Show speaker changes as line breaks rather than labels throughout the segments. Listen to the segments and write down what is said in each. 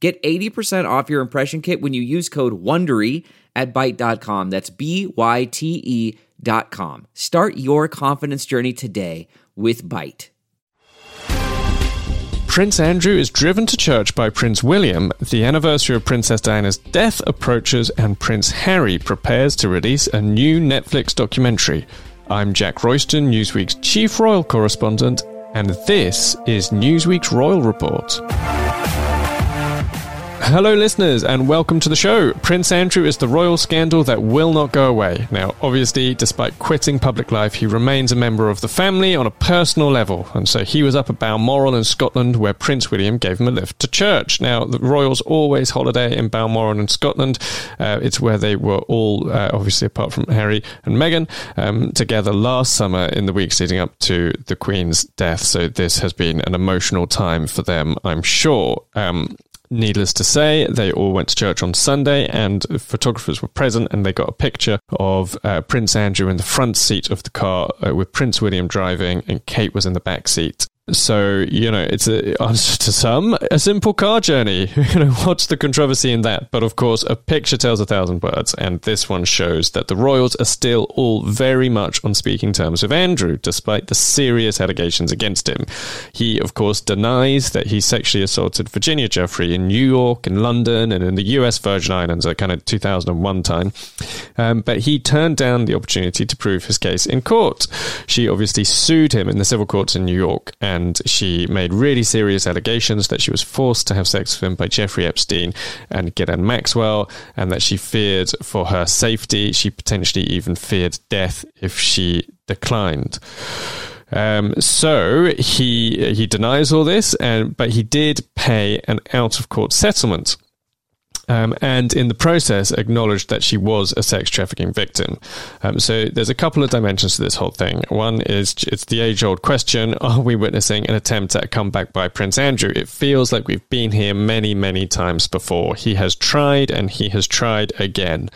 Get 80% off your impression kit when you use code WONDERY at Byte.com. That's B-Y-T-E dot com. Start your confidence journey today with Byte.
Prince Andrew is driven to church by Prince William. The anniversary of Princess Diana's death approaches, and Prince Harry prepares to release a new Netflix documentary. I'm Jack Royston, Newsweek's chief royal correspondent, and this is Newsweek's Royal Report. Hello, listeners, and welcome to the show. Prince Andrew is the royal scandal that will not go away. Now, obviously, despite quitting public life, he remains a member of the family on a personal level, and so he was up at Balmoral in Scotland, where Prince William gave him a lift to church. Now, the royals always holiday in Balmoral in Scotland. Uh, it's where they were all, uh, obviously, apart from Harry and Meghan, um, together last summer in the weeks leading up to the Queen's death. So this has been an emotional time for them, I'm sure. Um, Needless to say, they all went to church on Sunday, and photographers were present, and they got a picture of uh, Prince Andrew in the front seat of the car uh, with Prince William driving, and Kate was in the back seat. So, you know, it's a, to some a simple car journey. You know, what's the controversy in that? But of course, a picture tells a thousand words, and this one shows that the royals are still all very much on speaking terms with Andrew, despite the serious allegations against him. He, of course, denies that he sexually assaulted Virginia Giuffre in New York, in London, and in the US Virgin Islands at kind of 2001 time. Um, but he turned down the opportunity to prove his case in court. She obviously sued him in the civil courts in New York, and and she made really serious allegations that she was forced to have sex with him by Jeffrey Epstein and Ghislaine Maxwell, and that she feared for her safety. She potentially even feared death if she declined. Um, so he he denies all this, and but he did pay an out of court settlement um, and in the process acknowledged that she was a sex trafficking victim. Um, so there's a couple of dimensions to this whole thing. One is it's the age old question are we witnessing an attempt at a comeback by Prince Andrew? It feels like we've been here many, many times before. He has tried and he has tried again.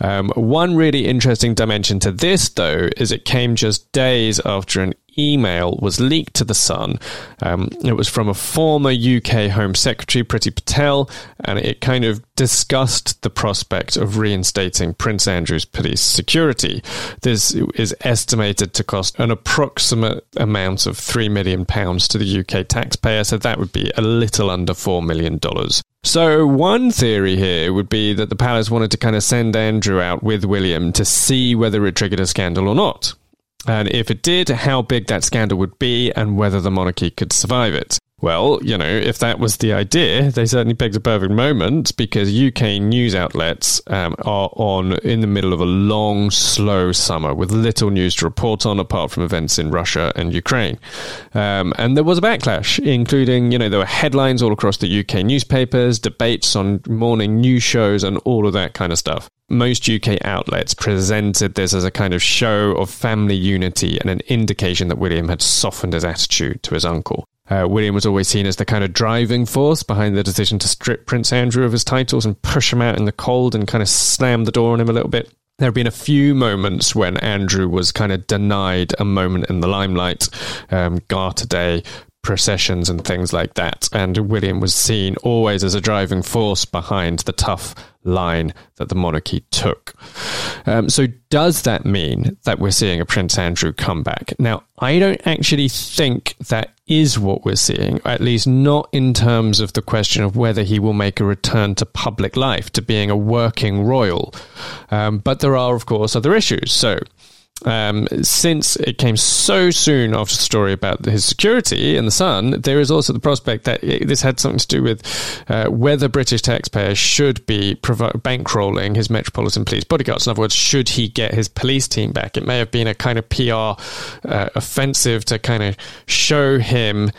Um, one really interesting dimension to this, though, is it came just days after an email was leaked to The Sun. Um, it was from a former UK Home Secretary, Priti Patel, and it kind of discussed the prospect of reinstating Prince Andrew's police security. This is estimated to cost an approximate amount of £3 million to the UK taxpayer, so that would be a little under $4 million. So, one theory here would be that the palace wanted to kind of send Andrew out with William to see whether it triggered a scandal or not. And if it did, how big that scandal would be and whether the monarchy could survive it. Well, you know, if that was the idea, they certainly picked a perfect moment because UK news outlets um, are on in the middle of a long, slow summer with little news to report on apart from events in Russia and Ukraine. Um, and there was a backlash, including, you know, there were headlines all across the UK newspapers, debates on morning news shows, and all of that kind of stuff most UK outlets presented this as a kind of show of family unity and an indication that William had softened his attitude to his uncle. Uh, William was always seen as the kind of driving force behind the decision to strip Prince Andrew of his titles and push him out in the cold and kind of slam the door on him a little bit. There have been a few moments when Andrew was kind of denied a moment in the limelight. Um, Garter Day, processions and things like that. And William was seen always as a driving force behind the tough line that the monarchy took. Um, so, does that mean that we're seeing a Prince Andrew comeback? Now, I don't actually think that is what we're seeing, at least not in terms of the question of whether he will make a return to public life, to being a working royal. Um, but there are, of course, other issues. So, um, since it came so soon after the story about his security in the Sun, there is also the prospect that it, this had something to do with uh, whether British taxpayers should be bankrolling his Metropolitan Police bodyguards. In other words, should he get his police team back? It may have been a kind of PR uh, offensive to kind of show him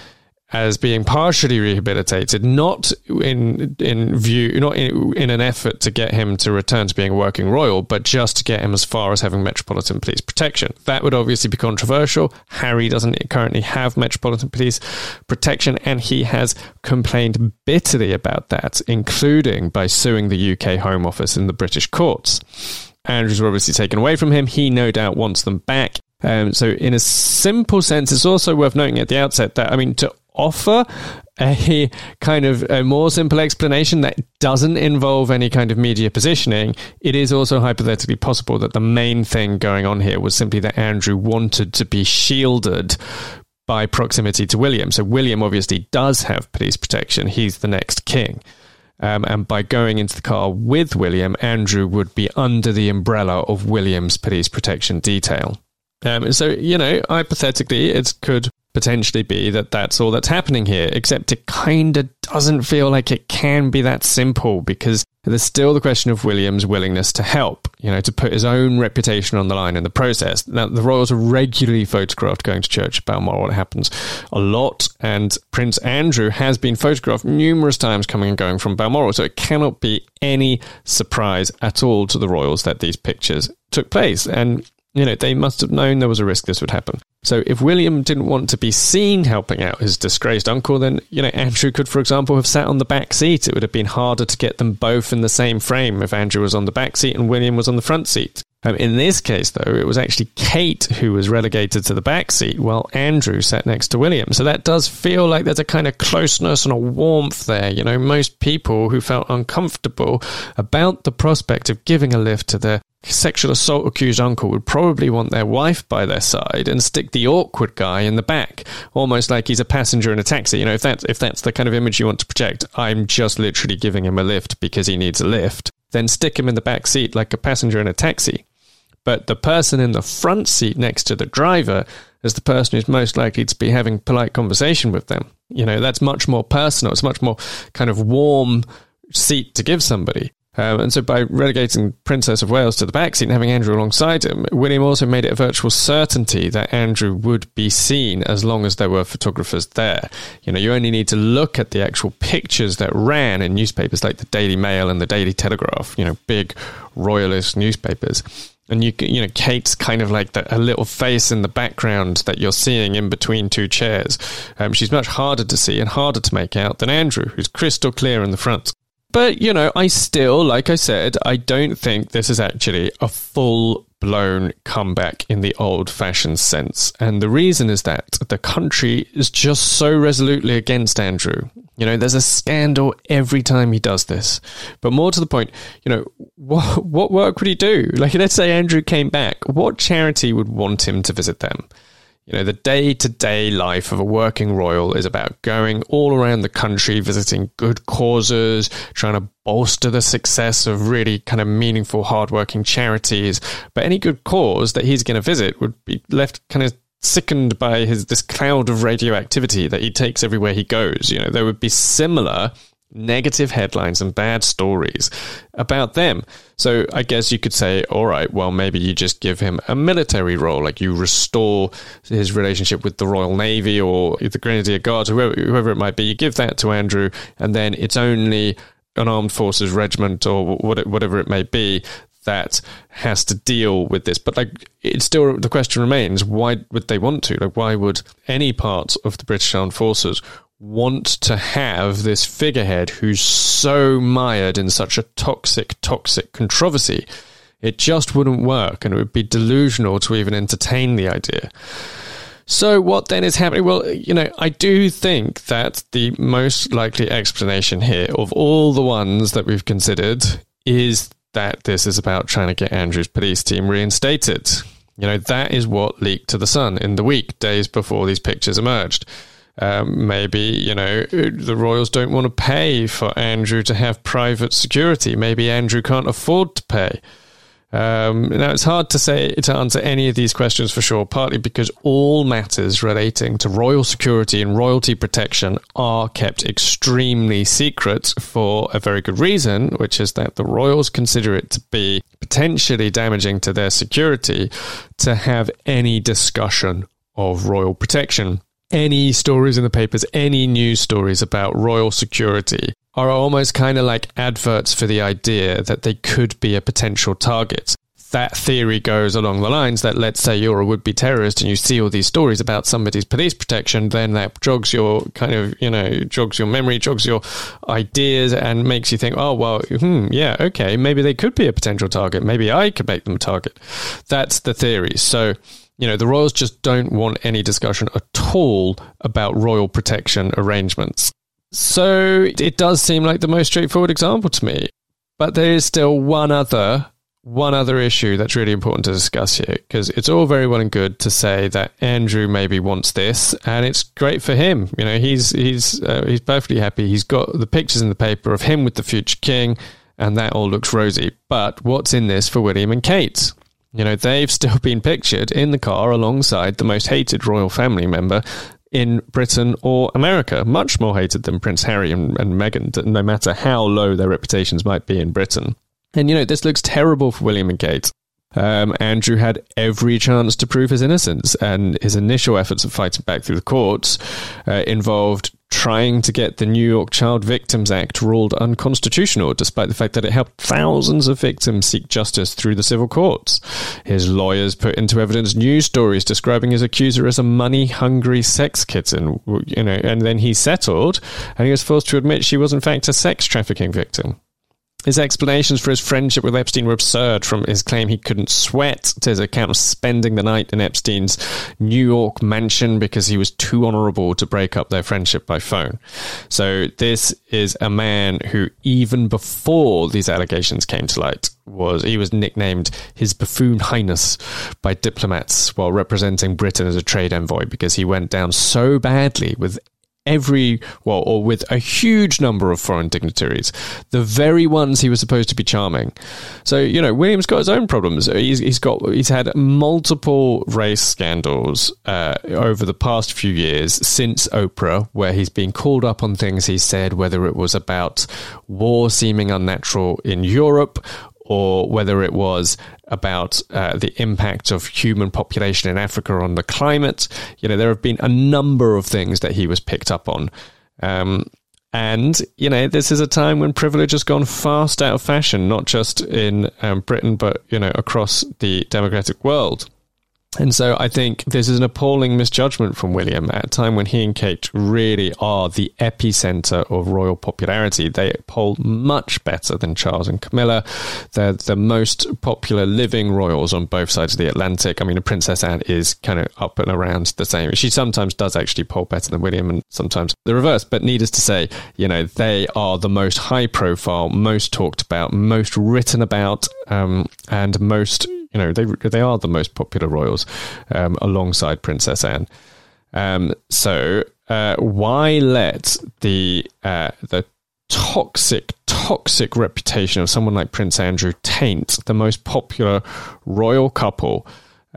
as being partially rehabilitated, not in in view, not in, in an effort to get him to return to being a working royal, but just to get him as far as having Metropolitan Police protection. That would obviously be controversial. Harry doesn't currently have Metropolitan Police protection, and he has complained bitterly about that, including by suing the UK Home Office in the British courts. Andrews were obviously taken away from him. He no doubt wants them back. Um, so, in a simple sense, it's also worth noting at the outset that, I mean, to offer a kind of a more simple explanation that doesn't involve any kind of media positioning, it is also hypothetically possible that the main thing going on here was simply that Andrew wanted to be shielded by proximity to William. So, William obviously does have police protection, he's the next king. Um, and by going into the car with William, Andrew would be under the umbrella of William's police protection detail. Um, so, you know, hypothetically, it could potentially be that that's all that's happening here, except it kind of doesn't feel like it can be that simple because there's still the question of William's willingness to help, you know, to put his own reputation on the line in the process. Now, the royals are regularly photographed going to church at Balmoral. It happens a lot, and Prince Andrew has been photographed numerous times coming and going from Balmoral, so it cannot be any surprise at all to the royals that these pictures took place. And you know, they must have known there was a risk this would happen. So if William didn't want to be seen helping out his disgraced uncle, then, you know, Andrew could, for example, have sat on the back seat. It would have been harder to get them both in the same frame if Andrew was on the back seat and William was on the front seat. Um, in this case, though, it was actually Kate who was relegated to the back seat while Andrew sat next to William. So that does feel like there's a kind of closeness and a warmth there. You know, most people who felt uncomfortable about the prospect of giving a lift to their sexual assault accused uncle would probably want their wife by their side and stick the awkward guy in the back, almost like he's a passenger in a taxi. You know, if that's if that's the kind of image you want to project, I'm just literally giving him a lift because he needs a lift. Then stick him in the back seat like a passenger in a taxi. But the person in the front seat next to the driver is the person who's most likely to be having polite conversation with them. You know, that's much more personal. It's much more kind of warm seat to give somebody. Um, and so by relegating Princess of Wales to the backseat and having Andrew alongside him, William also made it a virtual certainty that Andrew would be seen as long as there were photographers there. You know, you only need to look at the actual pictures that ran in newspapers like the Daily Mail and the Daily Telegraph, you know, big royalist newspapers. And you, you know, Kate's kind of like the, a little face in the background that you're seeing in between two chairs. Um, she's much harder to see and harder to make out than Andrew, who's crystal clear in the front. But, you know, I still, like I said, I don't think this is actually a full blown comeback in the old fashioned sense. And the reason is that the country is just so resolutely against Andrew. You know, there's a scandal every time he does this. But more to the point, you know, what, what work would he do? Like, let's say Andrew came back. What charity would want him to visit them? You know, the day to day life of a working royal is about going all around the country, visiting good causes, trying to bolster the success of really kind of meaningful, hardworking charities. But any good cause that he's going to visit would be left kind of sickened by his this cloud of radioactivity that he takes everywhere he goes. You know, there would be similar negative headlines and bad stories about them. So I guess you could say, all right, well, maybe you just give him a military role, like you restore his relationship with the Royal Navy or the Grenadier Guards, whoever, whoever it might be. You give that to Andrew, and then it's only an armed forces regiment or whatever it may be that has to deal with this. But like, it's still the question remains: why would they want to? Like, why would any part of the British Armed Forces want to have this figurehead who's so mired in such a toxic, toxic controversy. It just wouldn't work and it would be delusional to even entertain the idea. So, what then is happening? Well, you know, I do think that the most likely explanation here of all the ones that we've considered is that this is about trying to get Andrew's police team reinstated. You know, that is what leaked to The Sun in the week, days before these pictures emerged. Um, maybe, you know, the Royals don't want to pay for Andrew to have private security. Maybe Andrew can't afford to pay. Um, now, it's hard to say to answer any of these questions for sure, partly because all matters relating to royal security and royalty protection are kept extremely secret for a very good reason, which is that the royals consider it to be potentially damaging to their security to have any discussion of royal protection any stories in the papers, any news stories about royal security are almost kind of like adverts for the idea that they could be a potential target. That theory goes along the lines that let's say you're a would be terrorist and you see all these stories about somebody's police protection, then that jogs your kind of, you know, jogs your memory, jogs your ideas, and makes you think, oh, well, hmm, yeah, okay, maybe they could be a potential target. Maybe I could make them a target. That's the theory. So, you know, the Royals just don't want any discussion at all about royal protection arrangements. So it does seem like the most straightforward example to me. But there is still one other one other issue that's really important to discuss here because it's all very well and good to say that Andrew maybe wants this and it's great for him you know he's he's uh, he's perfectly happy he's got the pictures in the paper of him with the future king and that all looks rosy but what's in this for William and Kate you know, they've still been pictured in the car alongside the most hated royal family member in Britain or America, much more hated than Prince Harry and, and Meghan, no matter how low their reputations might be in Britain. And, you know, this looks terrible for William and Kate. Um, Andrew had every chance to prove his innocence, and his initial efforts of fighting back through the courts uh, involved trying to get the New York Child Victims Act ruled unconstitutional, despite the fact that it helped thousands of victims seek justice through the civil courts. His lawyers put into evidence news stories describing his accuser as a money-hungry sex kitten, you know, and then he settled, and he was forced to admit she was in fact a sex trafficking victim. His explanations for his friendship with Epstein were absurd, from his claim he couldn't sweat to his account of spending the night in Epstein's New York mansion because he was too honorable to break up their friendship by phone. So, this is a man who, even before these allegations came to light, was he was nicknamed His Buffoon Highness by diplomats while representing Britain as a trade envoy because he went down so badly with every, well, or with a huge number of foreign dignitaries, the very ones he was supposed to be charming. So, you know, William's got his own problems. He's, he's got, he's had multiple race scandals uh, over the past few years since Oprah, where he's been called up on things he said, whether it was about war seeming unnatural in Europe or whether it was about uh, the impact of human population in Africa on the climate. You know, there have been a number of things that he was picked up on. Um, and, you know, this is a time when privilege has gone fast out of fashion, not just in um, Britain, but, you know, across the democratic world. And so I think this is an appalling misjudgment from William at a time when he and Kate really are the epicenter of royal popularity. They poll much better than Charles and Camilla. They're the most popular living royals on both sides of the Atlantic. I mean, Princess Anne is kind of up and around the same. She sometimes does actually poll better than William and sometimes the reverse. But needless to say, you know, they are the most high profile, most talked about, most written about, um, and most you know, they they are the most popular royals um, alongside Princess Anne. Um, so uh, why let the uh, the toxic, toxic reputation of someone like Prince Andrew taint the most popular royal couple?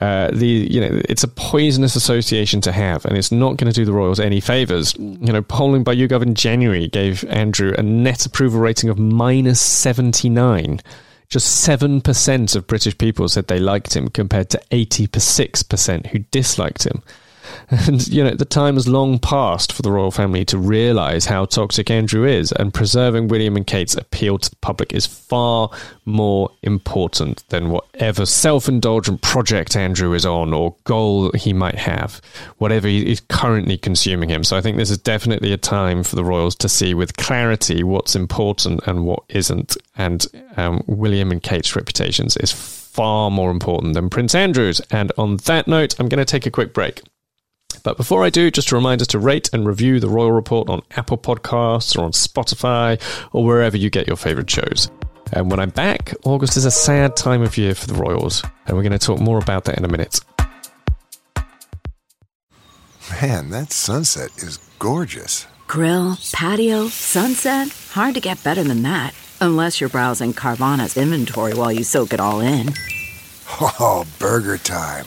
Uh, the you know it's a poisonous association to have, and it's not going to do the Royals any favors. You know, polling by YouGov in January gave Andrew a net approval rating of minus seventy nine. Just 7% of British people said they liked him compared to 86% who disliked him. And, you know, the time has long passed for the royal family to realise how toxic Andrew is, and preserving William and Kate's appeal to the public is far more important than whatever self indulgent project Andrew is on or goal he might have, whatever is currently consuming him. So I think this is definitely a time for the royals to see with clarity what's important and what isn't. And um, William and Kate's reputations is far more important than Prince Andrew's. And on that note, I'm going to take a quick break. But before I do, just a reminder to rate and review the Royal Report on Apple Podcasts or on Spotify or wherever you get your favourite shows. And when I'm back, August is a sad time of year for the Royals, and we're going to talk more about that in a minute.
Man, that sunset is gorgeous.
Grill, patio, sunset. Hard to get better than that. Unless you're browsing Carvana's inventory while you soak it all in.
Oh, burger time.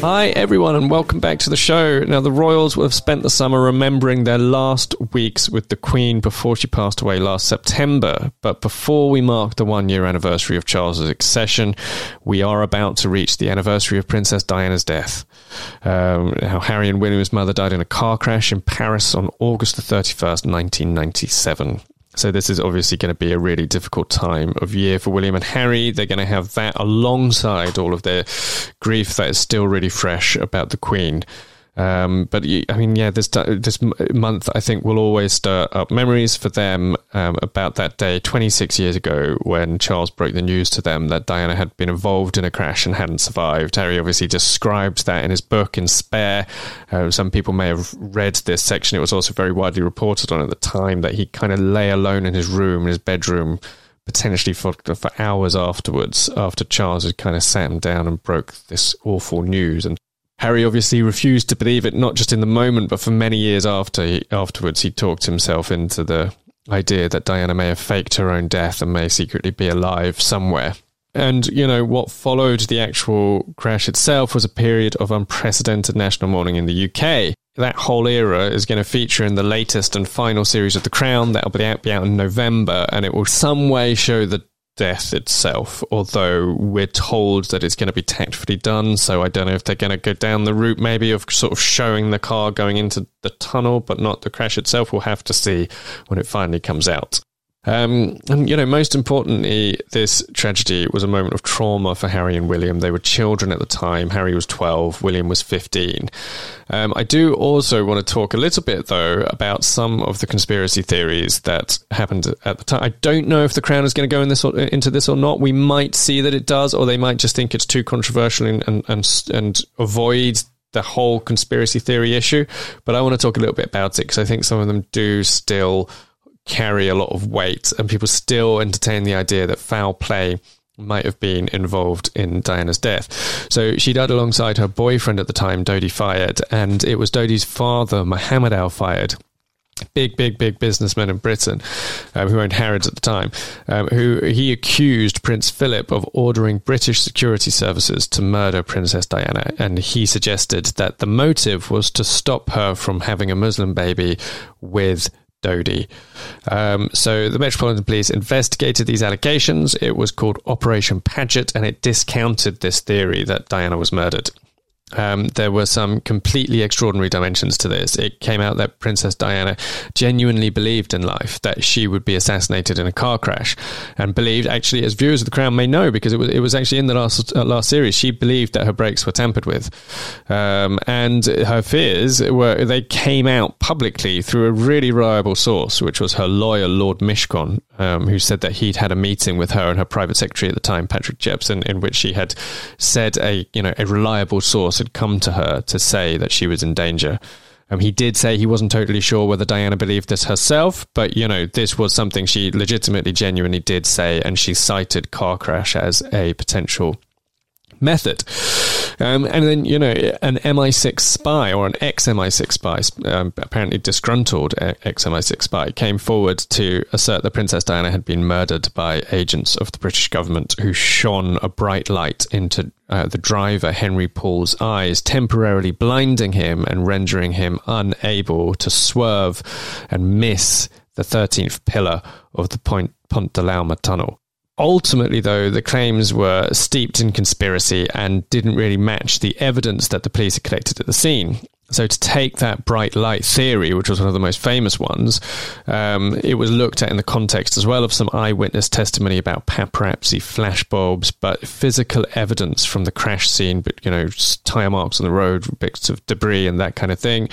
Hi, everyone, and welcome back to the show. Now, the Royals have spent the summer remembering their last weeks with the Queen before she passed away last September. But before we mark the one year anniversary of Charles's accession, we are about to reach the anniversary of Princess Diana's death. Um, how Harry and William's mother died in a car crash in Paris on August the 31st, 1997. So this is obviously going to be a really difficult time of year for William and Harry. They're going to have that alongside all of their grief that is still really fresh about the Queen. Um, but I mean, yeah, this this month I think will always stir up memories for them um, about that day 26 years ago when Charles broke the news to them that Diana had been involved in a crash and hadn't survived. Harry obviously described that in his book in Spare. Uh, some people may have read this section. It was also very widely reported on at the time that he kind of lay alone in his room, in his bedroom potentially for for hours afterwards after Charles had kind of sat him down and broke this awful news and Harry obviously refused to believe it, not just in the moment, but for many years after. He, afterwards, he talked himself into the idea that Diana may have faked her own death and may secretly be alive somewhere. And, you know, what followed the actual crash itself was a period of unprecedented national mourning in the UK. That whole era is going to feature in the latest and final series of The Crown. That'll be out, be out in November, and it will some way show the death itself, although we're told that it's going to be tactfully done. So I don't know if they're going to go down the route maybe of sort of showing the car going into the tunnel, but not the crash itself. We'll have to see when it finally comes out. Um, and, you know, most importantly, this tragedy was a moment of trauma for Harry and William. They were children at the time. Harry was 12, William was 15. Um, I do also want to talk a little bit, though, about some of the conspiracy theories that happened at the time. I don't know if the Crown is going to go in this or, into this or not. We might see that it does, or they might just think it's too controversial and, and, and, and avoid the whole conspiracy theory issue. But I want to talk a little bit about it because I think some of them do still carry a lot of weight, and people still entertain the idea that foul play might have been involved in Diana's death. So she died alongside her boyfriend at the time, Dodi Fayed, and it was Dodi's father, Mohammed Al Fayed. Big, big, big businessman in Britain um, who owned Harrods at the time, um, who he accused Prince Philip of ordering British security services to murder Princess Diana. And he suggested that the motive was to stop her from having a Muslim baby with Dodi. Um, so the Metropolitan Police investigated these allegations. It was called Operation Paget, and it discounted this theory that Diana was murdered. Um, there were some completely extraordinary dimensions to this. It came out that Princess Diana genuinely believed in life that she would be assassinated in a car crash, and believed actually, as viewers of the Crown may know, because it was it was actually in the last uh, last series, she believed that her brakes were tampered with, um, and her fears were they came out publicly through a really reliable source, which was her lawyer Lord Mishcon, um, who said that he'd had a meeting with her and her private secretary at the time, Patrick Jephson, in which she had said a you know a reliable source had come to her to say that she was in danger. Um, he did say he wasn't totally sure whether Diana believed this herself, but you know, this was something she legitimately, genuinely did say, and she cited car crash as a potential method. Um, and then, you know, an MI6 spy or an ex MI6 spy, um, apparently disgruntled ex MI6 spy, came forward to assert that Princess Diana had been murdered by agents of the British government who shone a bright light into uh, the driver, Henri Paul's eyes, temporarily blinding him and rendering him unable to swerve and miss the 13th pillar of the Point Pont de l'Alma tunnel. Ultimately, though, the claims were steeped in conspiracy and didn't really match the evidence that the police had collected at the scene. So, to take that bright light theory, which was one of the most famous ones, um, it was looked at in the context as well of some eyewitness testimony about paparazzi, flashbulbs, but physical evidence from the crash scene, but you know, tire marks on the road, bits of debris, and that kind of thing,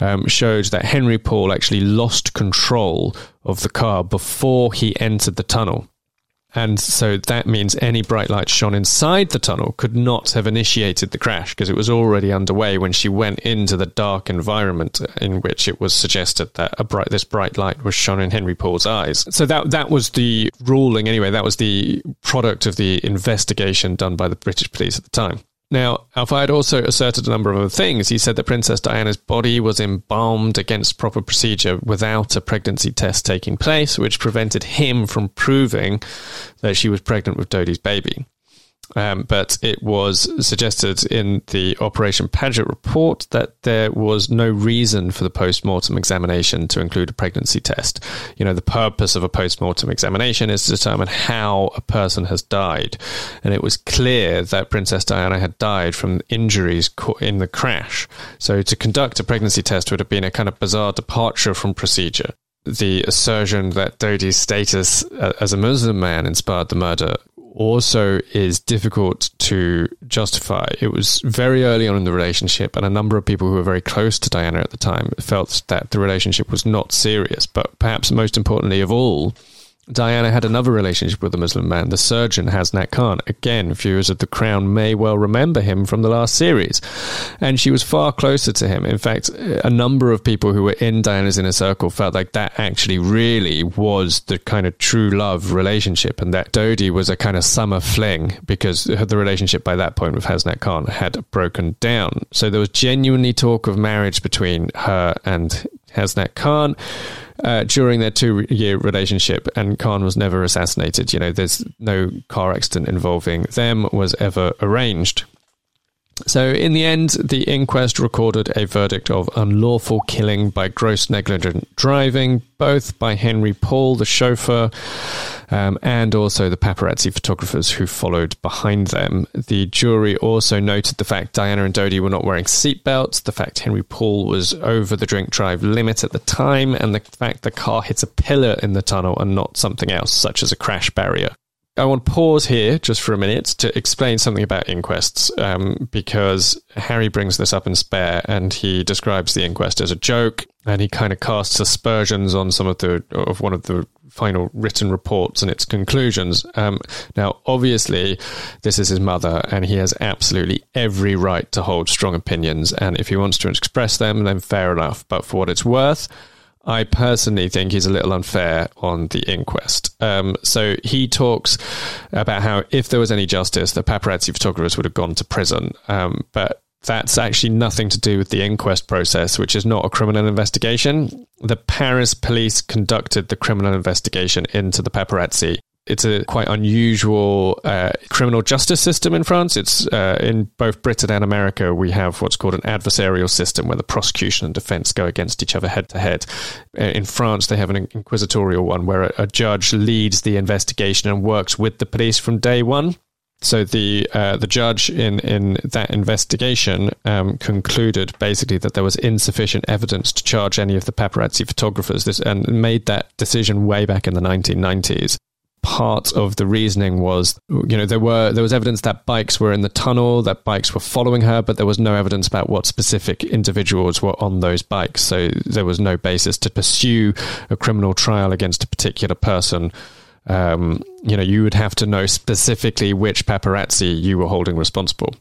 um, showed that Henri Paul actually lost control of the car before he entered the tunnel and so that means any bright light shone inside the tunnel could not have initiated the crash because it was already underway when she went into the dark environment in which it was suggested that bright this bright light was shone in Henri Paul's eyes. So that that was the ruling anyway. That was the product of the investigation done by the British police at the time. Now, Al Fayed also asserted a number of other things. He said that Princess Diana's body was embalmed against proper procedure without a pregnancy test taking place, which prevented him from proving that she was pregnant with Dodi's baby. Um, but it was suggested in the Operation Paget report that there was no reason for the post mortem examination to include a pregnancy test. You know, the purpose of a post mortem examination is to determine how a person has died. And it was clear that Princess Diana had died from injuries in the crash. So to conduct a pregnancy test would have been a kind of bizarre departure from procedure the assertion that Dodi's status uh, as a Muslim man inspired the murder also is difficult to justify. It was very early on in the relationship, and a number of people who were very close to Diana at the time felt that the relationship was not serious. But perhaps most importantly of all, Diana had another relationship with a Muslim man, the surgeon Hasnat Khan. Again, viewers of The Crown may well remember him from the last series. And she was far closer to him. In fact, a number of people who were in Diana's inner circle felt like that actually really was the kind of true love relationship, and that Dodi was a kind of summer fling because the relationship by that point with Hasnat Khan had broken down. So there was genuinely talk of marriage between her and Hasnat Khan uh, during their two year relationship, and Khan was never assassinated. You know, there's no car accident involving them was ever arranged. So, in the end, the inquest recorded a verdict of unlawful killing by gross negligent driving, both by Henri Paul, the chauffeur, um, and also the paparazzi photographers who followed behind them. The jury also noted the fact Diana and Dodi were not wearing seatbelts, the fact Henri Paul was over the drink drive limit at the time, and the fact the car hit a pillar in the tunnel and not something else, such as a crash barrier. I want to pause here just for a minute to explain something about inquests, um, because Harry brings this up in Spare, and he describes the inquest as a joke, and he kind of casts aspersions on some of the of one of the final written reports and its conclusions. Um, now, obviously, this is his mother, and he has absolutely every right to hold strong opinions, and if he wants to express them, then fair enough. But for what it's worth I personally think he's a little unfair on the inquest. Um, so he talks about how if there was any justice, the paparazzi photographers would have gone to prison. Um, but that's actually nothing to do with the inquest process, which is not a criminal investigation. The Paris police conducted the criminal investigation into the paparazzi it's a quite unusual uh, criminal justice system in France. It's uh, in both Britain and America. We have what's called an adversarial system where the prosecution and defense go against each other head to head. Uh, in France, they have an inquisitorial one where a, a judge leads the investigation and works with the police from day one. So the uh, the judge in in that investigation um, concluded basically that there was insufficient evidence to charge any of the paparazzi photographers. This and made that decision way back in the 1990s part of the reasoning was you know there were there was evidence that bikes were in the tunnel that bikes were following her but there was no evidence about what specific individuals were on those bikes. So there was no basis to pursue a criminal trial against a particular person. Um, you know you would have to know specifically which paparazzi you were holding responsible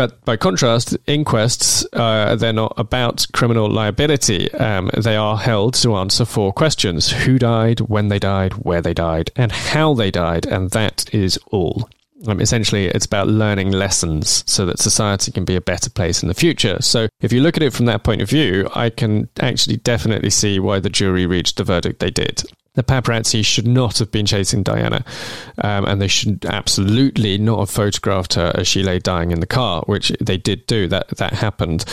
but by contrast, inquests, uh, they're not about criminal liability. Um, they are held to answer four questions who died, when they died, where they died, and how they died. And that is all. Um, essentially, it's about learning lessons so that society can be a better place in the future. So, if you look at it from that point of view, I can actually definitely see why the jury reached the verdict they did the paparazzi should not have been chasing Diana, um, and they should absolutely not have photographed her as she lay dying in the car, which they did do. That that happened.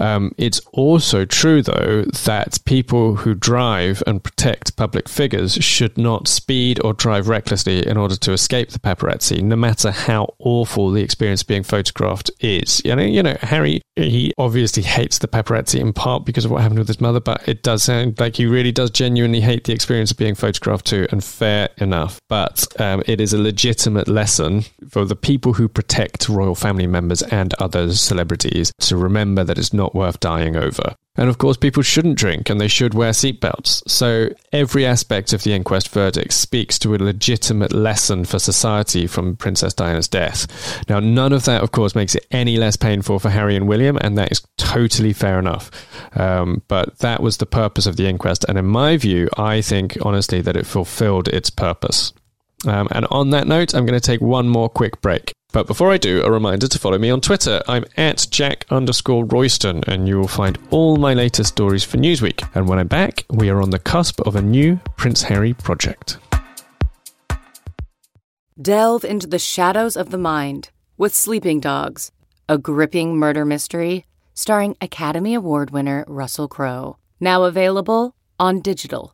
Um, it's also true, though, that people who drive and protect public figures should not speed or drive recklessly in order to escape the paparazzi, no matter how awful the experience being photographed is. You know, you know, Harry he obviously hates the paparazzi in part because of what happened with his mother, but it does sound like he really does genuinely hate the experience of being photographed too, and fair enough. But um, it is a legitimate lesson for the people who protect royal family members and other celebrities to remember that it's not worth dying over. And of course, people shouldn't drink and they should wear seatbelts. So every aspect of the inquest verdict speaks to a legitimate lesson for society from Princess Diana's death. Now, none of that, of course, makes it any less painful for Harry and William, and that is totally fair enough. Um, but that was the purpose of the inquest. And in my view, I think, honestly, that it fulfilled its purpose. Um, and on that note, I'm going to take one more quick break. But before I do, a reminder to follow me on Twitter. I'm at Jack underscore Royston, and you will find all my latest stories for Newsweek. And when I'm back, we are on the cusp of a new Prince Harry project.
Delve into the shadows of the mind with Sleeping Dogs, a gripping murder mystery starring Academy Award winner Russell Crowe. Now available on digital.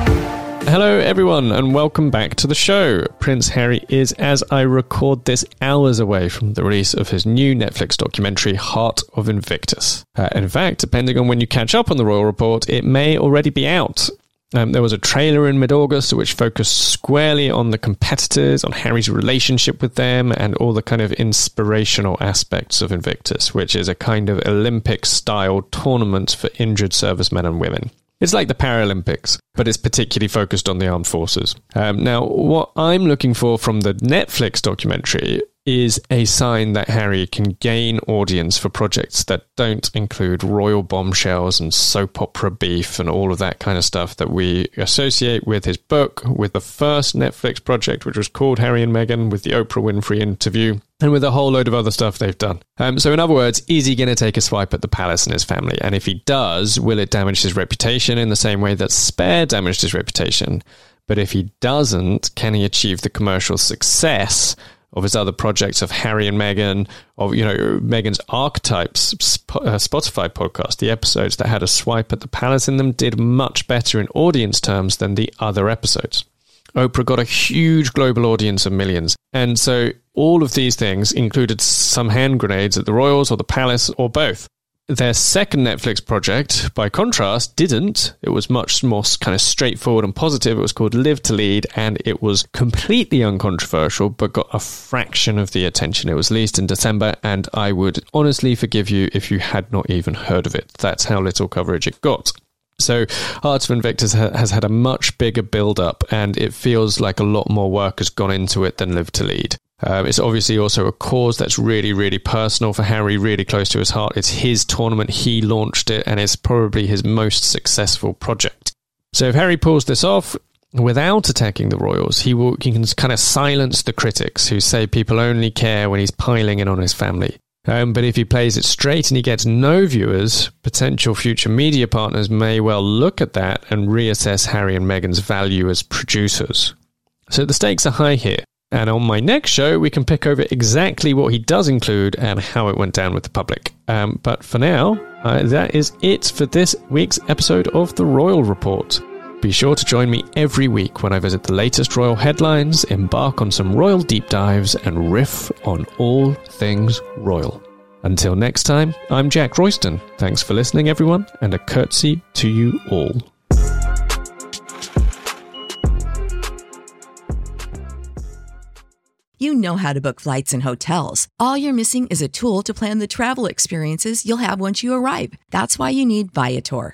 Hello, everyone, and welcome back to the show. Prince Harry is, as I record this, hours away from the release of his new Netflix documentary, Heart of Invictus. Uh, in fact, depending on when you catch up on the Royal Report, it may already be out. Um, there was a trailer in mid August which focused squarely on the competitors, on Harry's relationship with them, and all the kind of inspirational aspects of Invictus, which is a kind of Olympic style tournament for injured servicemen and women. It's like the Paralympics, but it's particularly focused on the armed forces. Um, now, what I'm looking for from the Netflix documentary is a sign that Harry can gain audience for projects that don't include royal bombshells and soap opera beef and all of that kind of stuff that we associate with his book, with the first Netflix project, which was called Harry and Meghan, with the Oprah Winfrey interview, and with a whole load of other stuff they've done. Um, so, in other words, is he going to take a swipe at the palace and his family? And if he does, will it damage his reputation in the same way that Spare damaged his reputation? But if he doesn't, can he achieve the commercial success of his other projects of Harry and Meghan, of you know Meghan's Archetypes uh, Spotify podcast. The episodes that had a swipe at the palace in them did much better in audience terms than the other episodes. Oprah got a huge global audience of millions, and so all of these things included some hand grenades at the Royals or the Palace or both. Their second Netflix project, by contrast, didn't. It was much more kind of straightforward and positive. It was called Live to Lead, and it was completely uncontroversial, but got a fraction of the attention. It was released in December, and I would honestly forgive you if you had not even heard of it. That's how little coverage it got. So, Hearts of Invictus has had a much bigger build up, and it feels like a lot more work has gone into it than Live to Lead. Um, it's obviously also a cause that's really, really personal for Harry, really close to his heart. It's his tournament, he launched it, and it's probably his most successful project. So if Harry pulls this off without attacking the Royals, he will he can kind of silence the critics who say people only care when he's piling in on his family. Um, but if he plays it straight and he gets no viewers, potential future media partners may well look at that and reassess Harry and Meghan's value as producers. So the stakes are high here. And on my next show, we can pick over exactly what he does include and how it went down with the public. Um, but for now, uh, that is it for this week's episode of The Royal Report. Be sure to join me every week when I visit the latest royal headlines, embark on some royal deep dives, and riff on all things royal. Until next time, I'm Jack Royston. Thanks for listening, everyone, and a curtsy to you all.
You know how to book flights and hotels. All you're missing is a tool to plan the travel experiences you'll have once you arrive. That's why you need Viator.